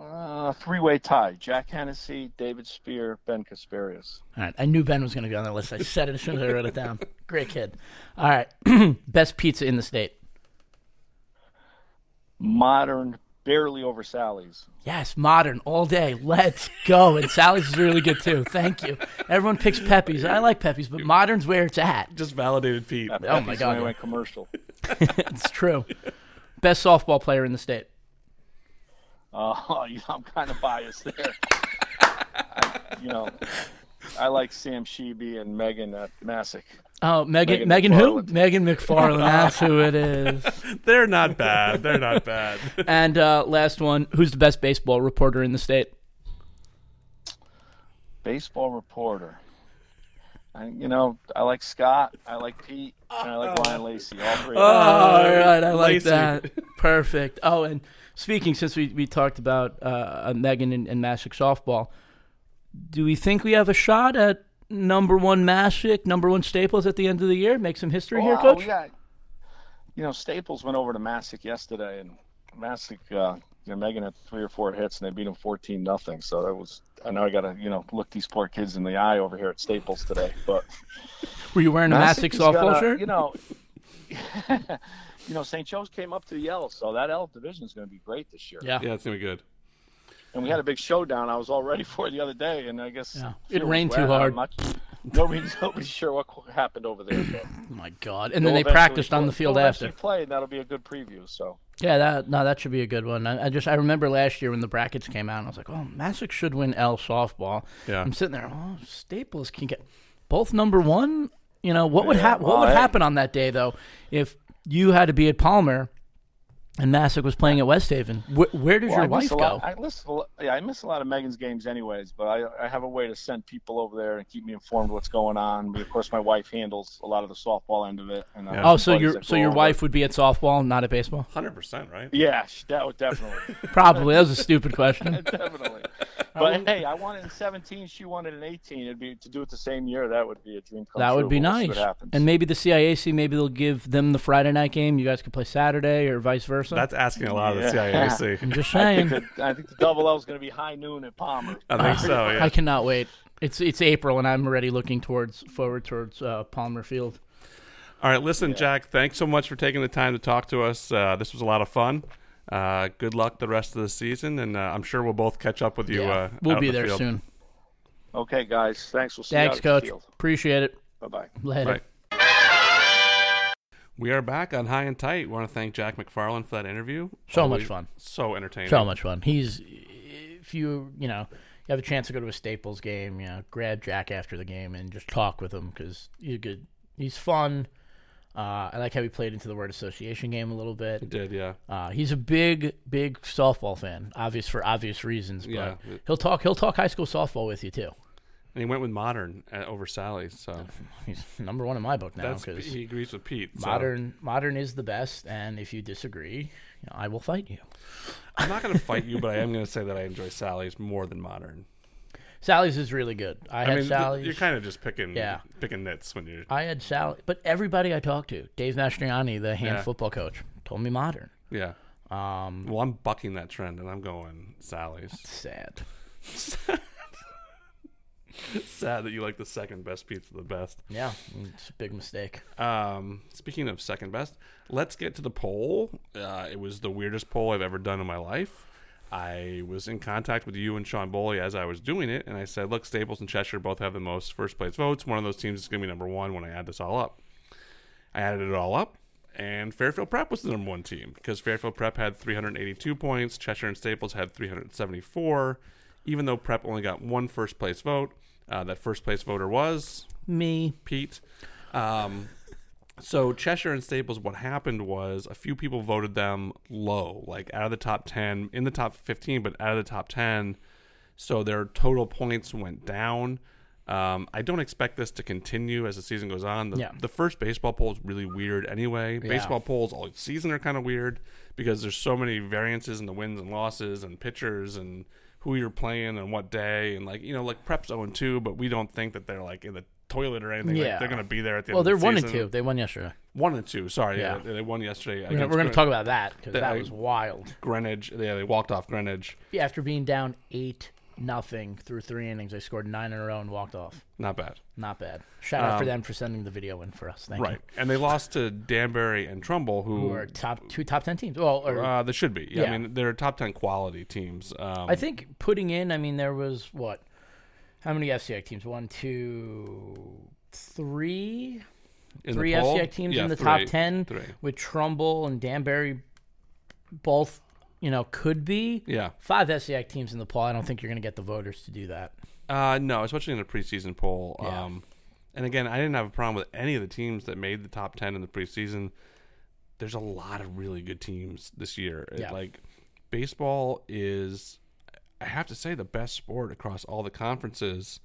Uh, three-way tie: Jack Hennessy, David Speer, Ben Casparius. All right. I knew Ben was going to go on that list. I said it as soon as I wrote it down. Great kid. All right. best pizza in the state. Modern, barely over Sally's. Yes, modern all day. Let's go. And Sally's is really good too. Thank you. Everyone picks Pepe's. I like Pepe's, but modern's where it's at. Just validated Pete. Oh, my God, I went commercial. It's true. Best softball player in the state. Uh, I'm kind of biased there. I, you know, I like Sam Sheeby and Megan at Masuk. Oh, Megan. Megan Megan who? Megan McFarland. That's who it is. They're not bad. They're not bad. And uh, last one. Who's the best baseball reporter in the state? Baseball reporter. I, you know, I like Scott, I like Pete, and I like Ryan Lacey. All three. Oh, all right. I like Lacey. that. Perfect. Oh, and speaking, since we, we talked about uh, Megan and, and Masuk softball, do we think we have a shot at number one Masuk, number one Staples at the end of the year? Make some history here, Wow, Coach? we got- you know, Staples went over to Masuk yesterday, and Masuk, uh, you know, Megan had three or four hits, and they beat him fourteen nothing. So that was. I know I got to, you know, look these poor kids in the eye over here at Staples today, but Were you wearing a Masuk has softball shirt? You know, you know, St. Joe's came up to the L, so that L division is going to be great this year. yeah. Yeah, it's gonna be good. And we had a big showdown. I was all ready for it the other day, and I guess Yeah. it It rained too hard. I'm not, nobody's, nobody's sure what happened over there. But Oh my God! And then they'll they practiced on the field after. eventually Play, and that'll be a good preview. So Yeah, that no, that should be a good one. I, I just I remember last year when the brackets came out, and I was like, oh, Masuk should win L softball. Yeah. I'm sitting there, oh, Staples can get both number one. You know what would happen? what oh, would happen on that day though if you had to be at Palmer and Masuk was playing at West Haven? Wh- where does Well, your I wife go? lot- I miss a lot, yeah, I miss a lot of Megan's games, anyways. But I, I have a way to send people over there and keep me informed what's going on. But of course, my wife handles a lot of the softball end of it. And uh, I have oh, so your so your wife would be at softball, not at baseball? Hundred percent, right? Yeah, that would definitely, Probably. that was a stupid question. definitely. But hey, I won it in 17. She won it in 18. It'd be to do it the same year. That would be a dream come That true. would be we'll nice. what happens. And maybe the CIAC, maybe they'll give them the Friday night game. You guys could play Saturday or vice versa. That's asking a lot of the Yeah. CIAC. I'm just I saying. think, that, I think the double L is going to be high noon at Palmer. I think so. Yeah. I cannot wait. It's it's April and I'm already looking towards forward towards uh, Palmer Field. All right, listen, Jack. Thanks so much for taking the time to talk to us. Uh, this was a lot of fun. Uh, good luck the rest of the season, and uh, I'm sure we'll both catch up with you. Uh, we'll out be the there field. soon. Okay, guys. Thanks. We'll see Thanks, you Coach. the field. Appreciate it. Bye bye. Later. Right. We are back on High and Tight. want to thank Jack McFarland for that interview. So much fun. So entertaining. So much fun. He's if you you know you have a chance to go to a Staples game, you know, grab Jack after the game and just talk with him because he's good. He's fun. Uh, I like how he played into the word association game a little bit. He did, yeah. Uh, he's a big, big softball fan, obvious for obvious reasons. But Yeah. he'll talk. He'll talk high school softball with you too. And he went with modern uh, over Sally. So He's number one in my book now because he agrees with Pete. so- modern modern is the best. And if you disagree, you know, I will fight you. I'm not going to fight you, but I am going to say that I enjoy Sally's more than modern. Sally's is really good. I, I had mean, Sally's. you're kind of just picking Yeah. picking nits when you're I had Sally, but everybody I talked to, Dave Mastriani, the hand Yeah. football coach, told me modern. yeah. Um, Well, I'm bucking that trend, and I'm going Sally's. sad. Sad that you like the second best pizza the best. Yeah, it's a big mistake. Um, speaking of second best, let's get to the poll. Uh, it was the weirdest poll I've ever done in my life. I was in contact with you and Sean Boley as I was doing it, and I said, "Look, Staples and Cheshire both have the most first place votes. One of those teams is going to be number one when I add this all up." I added it all up, and Fairfield Prep was the number one team because Fairfield Prep had 382 points, Cheshire and Staples had 374. Even though Prep only got one first place vote, uh, that first place voter was Me. Pete. Um, so Cheshire and Staples, what happened was a few people voted them low, like out of the top ten, in the top fifteen, but out of the top ten. So their total points went down. Um, I don't expect this to continue as the season goes on. The, Yeah. the first baseball poll is really weird anyway. Baseball polls all season are kind of weird because there's so many variances in the wins and losses and pitchers and who you're playing and what day and like you know like Prep's 0 and 2, but we don't think that they're like in the toilet or anything. Like, they're gonna be there at the Well, end. they're of the one and two. They won yesterday. One and two. Sorry, yeah, Yeah. they won yesterday. We're gonna, we're gonna talk about that because That was wild. Greenwich. Yeah, they walked off Greenwich. After being down eight nothing through three innings, they scored nine in a row and walked off. Not bad. Not bad. Shout out for Um, them for sending the video in for us. Thank Right, and they lost to Danbury and Trumbull, who, you. Who are top two top ten teams? Well, or, uh, they should be. Yeah, I mean they're top ten quality teams. Um, I think putting in. I mean, there was what? How many FCI teams? One, two, three. in three? FCI teams Yeah, in the three. top ten Three. with Trumbull and Danbury. Both, you know, could be Yeah. five SCI teams in the poll. I don't think you're going to get the voters to do that. Uh, no, especially in a preseason poll. Yeah. Um, and again, I didn't have a problem with any of the teams that made the top ten in the preseason. There's a lot of really good teams this year. It- Yeah. Like baseball is, I have to say, the best sport across all the conferences.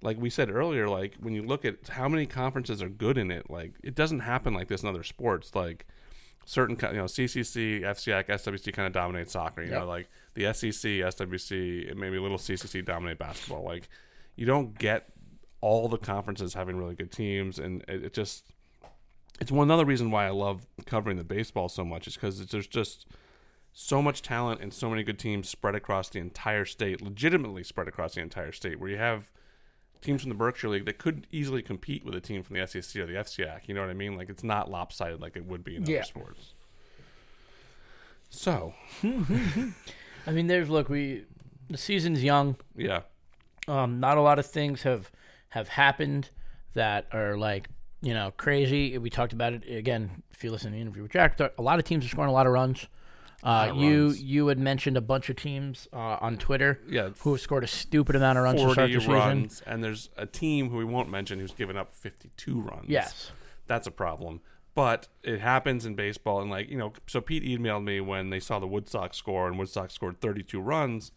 Like we said earlier, like when you look at how many conferences are good in it, like it doesn't happen like this in other sports. Like certain, you know, CCC, FCIAC, SWC kind of dominate soccer. You Yep. know, like the SCC, SWC, and maybe a little CCC dominate basketball. Like you don't get all the conferences having really good teams, and it, it just it's one other reason why I love covering the baseball so much is because there's just so much talent and so many good teams spread across the entire state, legitimately spread across the entire state, where you have teams from the Berkshire League that could easily compete with a team from the SCC or the FCIAC. You know what I mean? Like it's not lopsided like it would be in Yeah. other sports. So I mean, there's look, we the season's young. yeah, Um, not a lot of things have have happened that are like you know crazy. We talked about it again. If you listen to the interview with Jack, a lot of teams are scoring a lot of runs. Uh, you runs. you had mentioned a bunch of teams uh, on Twitter yeah, who have scored a stupid amount of runs to start the season. runs, and there's a team who we won't mention who's given up fifty-two runs. Yes, that's a problem. But it happens in baseball, and like you know, so Pete emailed me when they saw the Woodstock score, and Woodstock scored 32 runs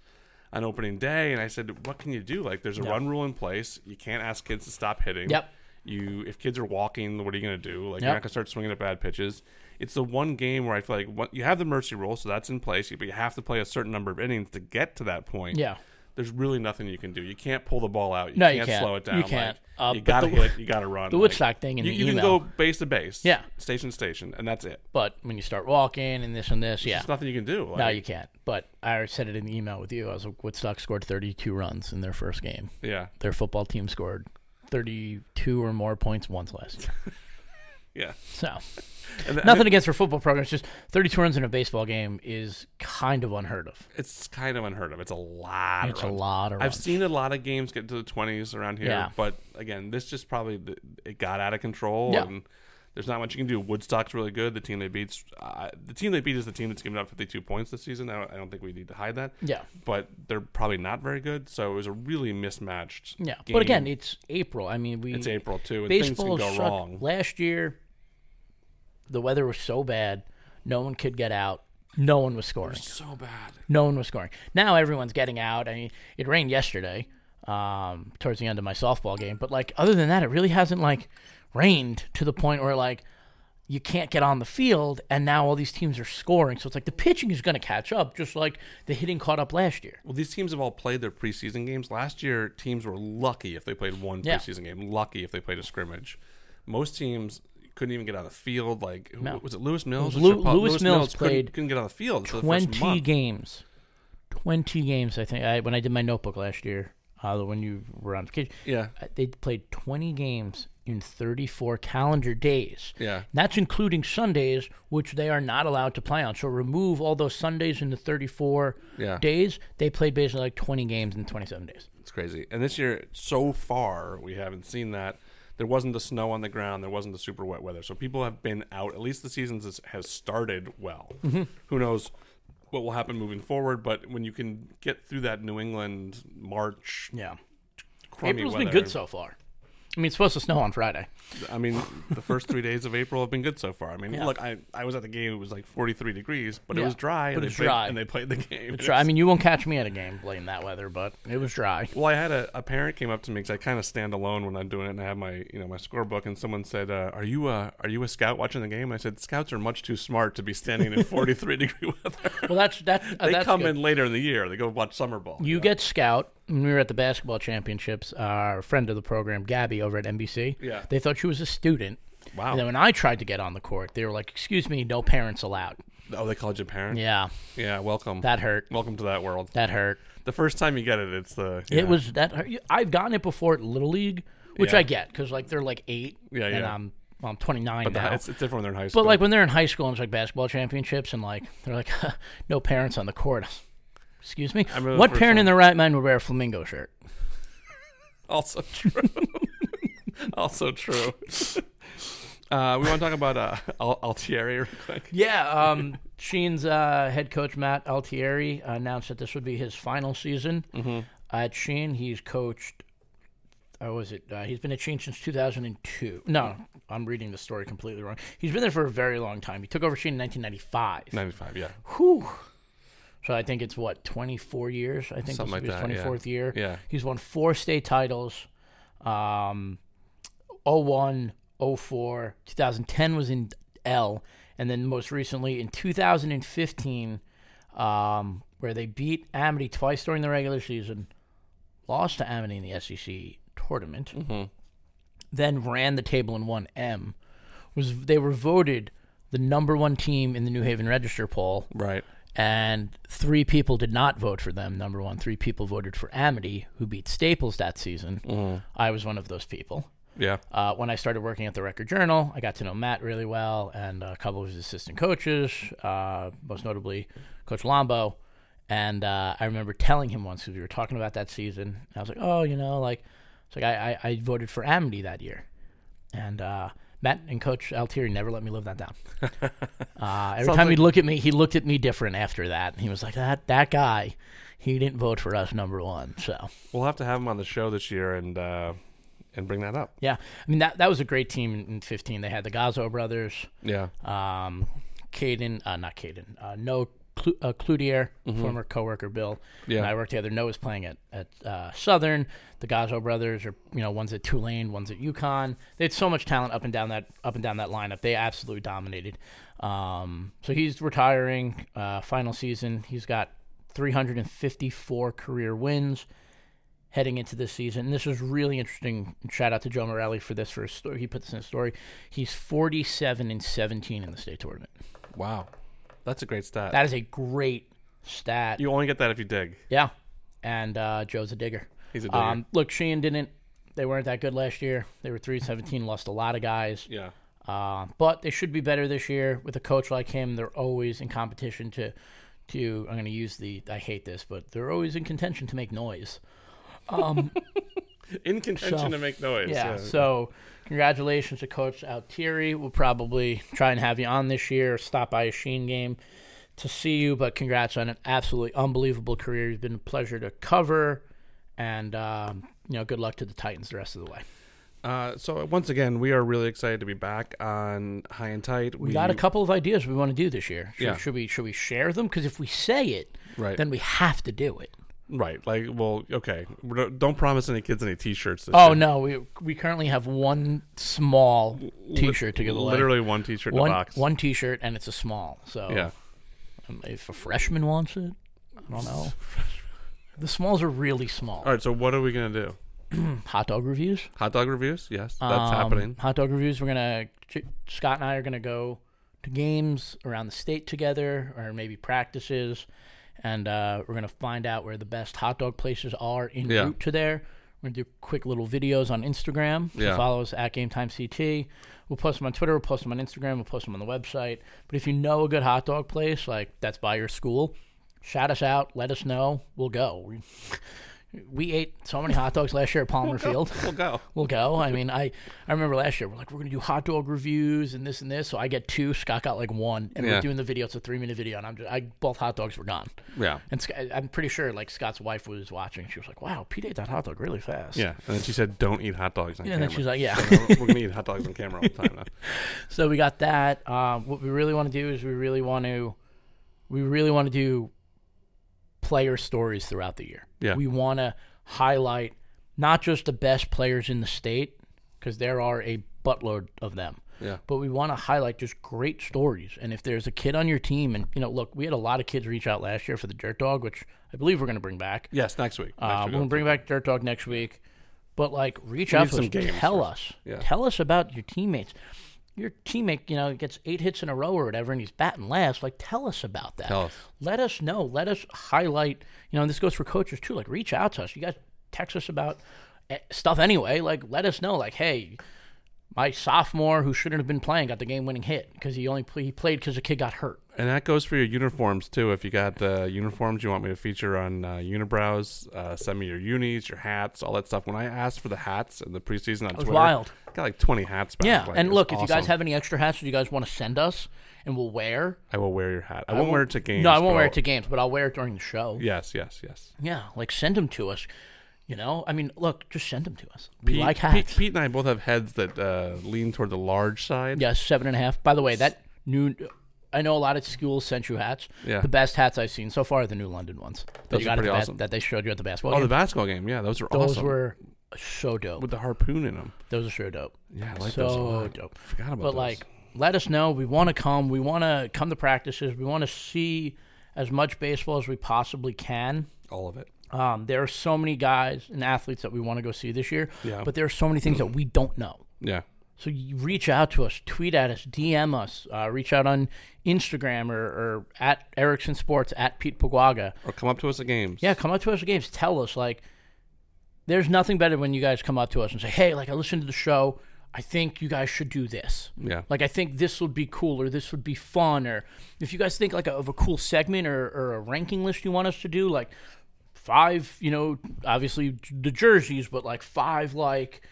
on opening day, and I said, "What can you do? Like, there's a run rule in place. You can't ask kids to stop hitting. Yep. You, if kids are walking, what are you going to do? Like, you're not going to start swinging at bad pitches. It's the one game where I feel like you have the mercy rule, so that's in place, but you have to play a certain number of innings to get to that point. yeah. There's really nothing you can do. You can't pull the ball out. You No, you can't, can't. slow it down. You can't. Uh, you got to the- hit. You got to run. The like- Woodstock thing in you, the you can go base to base, Yeah. station to station, and that's it. but when you start walking and this and this, yeah, There's nothing you can do. Like, no, you can't. But I said it in the email with you. I was like, Woodstock scored 32 runs in their first game. yeah, Their football team scored 32 or more points once last year. yeah. So nothing against their football program. It's just 32 runs in a baseball game is kind of unheard of. It's kind of unheard of. It's a lot. It's of a lot of I've runs. seen a lot of games get to the 20s around here, Yeah. but again, this just probably it got out of control, Yeah. and there's not much you can do. Woodstock's really good. The team they beat's uh, the team they beat is the team that's given up 52 points this season. I don't, I don't think we need to hide that. Yeah. but they're probably not very good. So it was a really mismatched. Yeah. game. But again, it's April. I mean, we it's April too, and baseball things can go wrong. Last year, the weather was so bad, no one could get out. No one was scoring. So bad. No one was scoring. Now everyone's getting out. I mean, it rained yesterday. um, towards the end of my softball game. But like other than that, it really hasn't like rained to the point where like you can't get on the field, and now all these teams are scoring. So it's like the pitching is going to catch up, just like the hitting caught up last year. Well, these teams have all played their preseason games. Last year, teams were lucky if they played one Yeah. preseason game. Lucky if they played a scrimmage. Most teams couldn't even get on the field. Like No. was it Lewis Mills? Lew- or Chappelle? Lewis Mills couldn't, played couldn't get on the field the Twenty month. games, twenty games. I think I, when I did my notebook last year, uh, when you were on vacation, Yeah, uh, they played twenty games in thirty-four calendar days. yeah. That's including Sundays, which they are not allowed to play on. So remove all those Sundays in the 34 Yeah. days. They played basically like 20 games in 27 days. It's crazy. And this year, so far, we haven't seen that. There wasn't the snow on the ground. There wasn't the super wet weather. So people have been out. At least the season has, started well. Mm-hmm. Who knows what will happen moving forward? But when you can get through that New England March, Yeah. April's weather, been good so far. I mean, it's supposed to snow on Friday. I mean, the first three days of April have been good so far. I mean, Yeah. look, I, I was at the game. It was like 43 degrees, but it Yeah, was dry. but and they it's played, dry. And they played the game. It's dry. I mean, you won't catch me at a game blame that weather, but it was dry. Well, I had a, a parent came up to me because I kind of stand alone when I'm doing it, and I have my you know my scorebook, and someone said, uh, "Are you a are you a scout watching the game?" And I said, "Scouts are much too smart to be standing in 43 degree weather. Well, that's that's uh, they that's come good. in later in the year. They go watch summer ball. You get scout. When we were at the basketball championships, our friend of the program, Gabby, over at NBC, Yeah. they thought she was a student. Wow. And then when I tried to get on the court, they were like, "Excuse me, no parents allowed." oh, they called you a parent. Yeah, Yeah, welcome. that hurt. welcome to that world. That hurt. The first time you get it, it's the yeah. It was that hurt. I've gotten it before at Little League, which Yeah. I get because like they're like eight, Yeah, and yeah. I'm well, I'm 29 But now. it's, it's different when they're in high school. But like when they're in high school and it's like basketball championships and like they're like no parents on the court. Excuse me. What parent in their right mind would wear a flamingo shirt? also true. also true. Uh, we want to talk about uh, Al- Altieri real quick. Yeah. Um, Sheehan's uh, head coach Matt Altieri announced that this would be his final season Mm-hmm. at Sheehan. He's coached. Oh, was it? Uh, he's been at Sheehan since 2002. No, I'm reading the story completely wrong. He's been there for a very long time. He took over Sheehan in 1995. 95, yeah. Whew. So I think it's what 24 years. I think Something this will like be his that, yeah. 24th year. Yeah. He's won four state titles. Um, 01, 04, 2010 was in L, and then most recently in 2015, um, where they beat Amity twice during the regular season, lost to Amity in the SCC tournament, then ran the table and won M. Was they were voted the number one team in the New Haven Register poll Right. And three people did not vote for them. Number one, three people voted for Amity, who beat Staples that season. I was one of those people. Yeah. Uh, when I started working at the Record Journal, I got to know Matt really well and a couple of his assistant coaches, uh, most notably Coach Lombo. And uh, I remember telling him once because we were talking about that season. I was like, "Oh, you know, like, it's like I, I, I voted for Amity that year," and uh, Matt and Coach Altieri never let me live that down. Uh, every Sounds time like- he'd look at me, he looked at me different after that. He was like, "That that guy, he didn't vote for us number one." So We'll have to have him on the show this year and uh, and bring that up. yeah, I mean that that was a great team in, in 15. They had the Gazzo brothers, Yeah. um, Caden, uh, not Caden, uh, no Clu- uh, Cloutier, former coworker Bill, Yeah. and I worked together. Noah was playing at at uh, Southern. The Gazzo brothers are you know one's at Tulane, one's at UConn. They had so much talent up and down that up and down that lineup. They absolutely dominated. Um, so he's retiring. Uh, final season. He's got 354 career wins heading into this season. And this is really interesting. Shout out to Joe Morelli for this for his story. He put this in his story. He's 47 and 17 in the state tournament. Wow. That's a great stat. That is a great stat. you only get that if you dig. yeah. And uh, Joe's a digger. He's a digger. Um, look, Sheehan didn't. They weren't that good last year. They were 3 and 17, lost a lot of guys. yeah. Uh, but they should be better this year with a coach like him. They're always in competition to, to. I'm going to use the. I hate this, but they're always in contention to make noise. In contention So- to make noise. Yeah. So, congratulations to Coach Altieri. We'll probably try and have you on this year. Stop by a Sheehan game to see you. But congrats on an absolutely unbelievable career. It's been a pleasure to cover, and um, you know, good luck to the Titans the rest of the way. Uh, so once again, we are really excited to be back on High and Tight. We got a couple of ideas we want to do this year. Should, Yeah. should we should we share them? Because if we say it, Right. then we have to do it. Right. Like, well, okay. Don't- promise any kids any T-shirts. This Oh year. no, we we currently have one small T-shirt to give away. Literally one T-shirt in one a box. one T-shirt, and it's a small. So Yeah. um, if a freshman wants it, I don't know. the smalls are really small. All right. So what are we gonna do? Hot dog reviews. Hot dog reviews? Yes, that's Um, happening. Hot dog reviews. We're gonna Scott and I are gonna go to games around the state together, or maybe practices, and uh, we're gonna find out where the best hot dog places are in Yeah. route to there. We're gonna do quick little videos on Instagram. So Yeah. follow us at Game Time CT. We'll post them on Twitter. We'll post them on Instagram. We'll post them on the website. But if you know a good hot dog place like that's by your school, shout us out. Let us know. We'll go. We, ate so many hot dogs last year at Palmer Field We'll go. we'll go. I mean, I I remember last year we're like we're gonna do hot dog reviews and this and this. So I get two. Scott got like one, and Yeah. we're doing the video. It's a three minute video, and I'm just I both hot dogs were gone. Yeah. And I'm pretty sure like Scott's wife was watching. She was like, "Wow, Pete ate that hot dog really fast." Yeah. And then she said, "Don't eat hot dogs on And camera." then she's like, "Yeah." So we're gonna eat hot dogs on camera all the time now. so we got that. Um, what we really want to do is we really want to we really want to do player stories throughout the year. Yeah. We want to highlight not just the best players in the state because there are a buttload of them. Yeah. But we want to highlight just great stories. And if there's a kid on your team, and you know, look, we had a lot of kids reach out last year for the Dirt Dog, which I believe we're going to bring back. Yes, next week. Next Uh, week we're gonna bring back Dirt Dog next week. But like, reach We out to us. games Tell us. Yeah. Tell us about your teammates. Your teammate, you know, gets eight hits in a row or whatever, and he's batting last. Like, tell us about that. Tell us. Let us know. Let us highlight. You know, and this goes for coaches too. Like, reach out to us. You guys text us about eh, stuff anyway. Like, let us know. Like, hey, my sophomore who shouldn't have been playing got the game-winning hit because he only play, he played because the kid got hurt. And that goes for your uniforms too. If you got uh, uniforms you want me to feature on uh, Unibrows, uh, send me your unis, your hats, all that stuff. When I asked for the hats in the preseason on Twitter, wild. I got like twenty hats back. Yeah, Like, and look, if you guys have any extra hats that you guys want to send us, and we'll wear. I will wear your hat. I, won't wear it to games. No, I won't wear it to games, but I'll wear it during the show. Yes, yes, yes. Yeah, like send them to us. You know, I mean, look, just send them to us. We Pete, like hats. Pete and I both have heads that uh, lean toward the large side. Yes, seven and a half. By the way, that new. I know a lot of schools sent you hats. Yeah. The best hats I've seen so far are the New London ones. That Those you are got at pretty the bas- awesome. that they showed you at the basketball Oh, game. the basketball game. Yeah, those are awesome. those awesome. were so dope. with the harpoon in them. Those are so dope. Yeah, I like so those. a lot. dope. Forgot about But those. like, let us know. We want to come. We want to come to practices. We want to see as much baseball as we possibly can. all of it. Um, there are so many guys and athletes that we want to go see this year. Yeah. But there are so many things that we don't know. Yeah, So you reach out to us, tweet at us, DM us, uh, reach out on Instagram or, or at Erickson Sports at Pete Paguaga. or come up to us at games. Yeah, come up to us at games. Tell us like, there's nothing better when you guys come up to us and say, "Hey, like I listened to the show. I think you guys should do this. yeah. Like I think this would be cool, or this would be fun, or if you guys think like a, of a cool segment or, or a ranking list you want us to do, like five, you know, obviously the jerseys, but like five like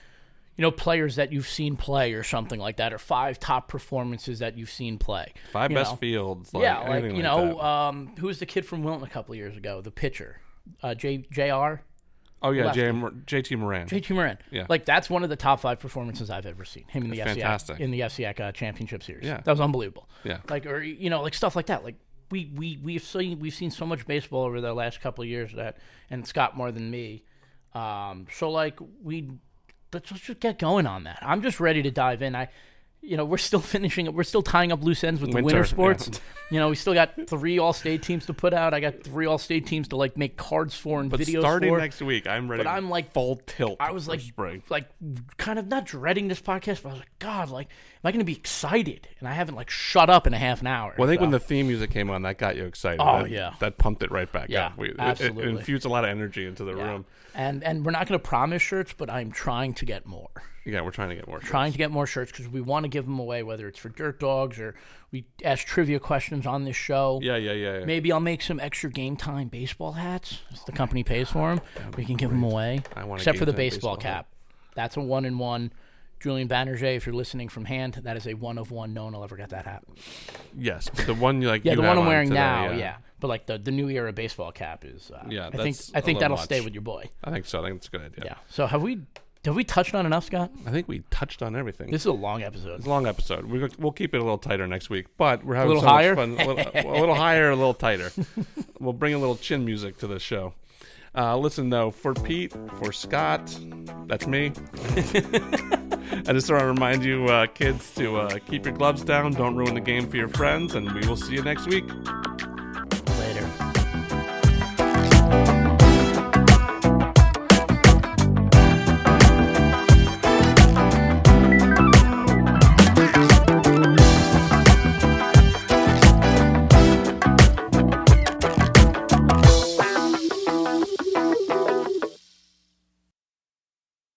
you know players that you've seen play or something like that, or five top performances that you've seen play. Five you best know. fields. Like, yeah, like you like know, um, who was the kid from Wilton a couple years ago? The pitcher, uh, J Jr. oh yeah. J- JT Moran. JT Moran. Yeah. Like that's one of the top five performances I've ever seen. Him in the fantastic. in the FCIAC uh, championship series. Yeah. That was unbelievable. Yeah. Like or you know, like stuff like that. Like we we we've seen we've seen so much baseball over the last couple of years that and Scott more than me. Um so like we let's, let's just get going on that. I'm just ready to dive in. I you know, we're still finishing up we're still tying up loose ends with the Winter, winter yeah. sports. You know, we still got three all state teams to put out. I got three all state teams to like make cards for and But videos starting for. next week, I'm ready. But I'm like full tilt. I was like, spring. like, kind of not dreading this podcast, but I was like, God, like, am I going to be excited? And I haven't like shut up in a half an hour. Well, I think so. when the theme music came on, that got you excited. Oh, That- yeah. that pumped it right back Yeah, up. We, it- It, absolutely. infused a lot of energy into the Yeah. room. and and we're not going to promise shirts, but I'm trying to get more. Yeah, we're trying to get more. Trying to get more shirts because we want to give them away, whether it's for Dirt Dogs or we ask trivia questions on this show. Yeah, yeah, yeah. yeah. Maybe I'll make some extra game time baseball hats. If the company pays for them, we can give them away. I want Except for the baseball, baseball hat. cap. That's a one in one. Julian Banerjee, if you're listening from hand, that is a one of one. No one will ever get that hat. Yes, but the one you like. Yeah, the one I'm wearing today, now, yeah. yeah. But like the the new era baseball cap is. Uh, Yeah, I think that's I think that'll much. stay with your boy. I think so. I think it's a good idea. Yeah. So have we have we touched on enough, Scott? I think we touched on everything. This is a long episode. It's a long episode. We're, we'll keep it a little tighter next week, but we're having a little so higher? fun. A little, a little higher, a little tighter. we'll bring a little chin music to the show. Uh, listen, though, for Pete, for Scott, that's me. I just want to remind you, uh, kids, to uh, keep your gloves down, don't ruin the game for your friends, and we will see you next week.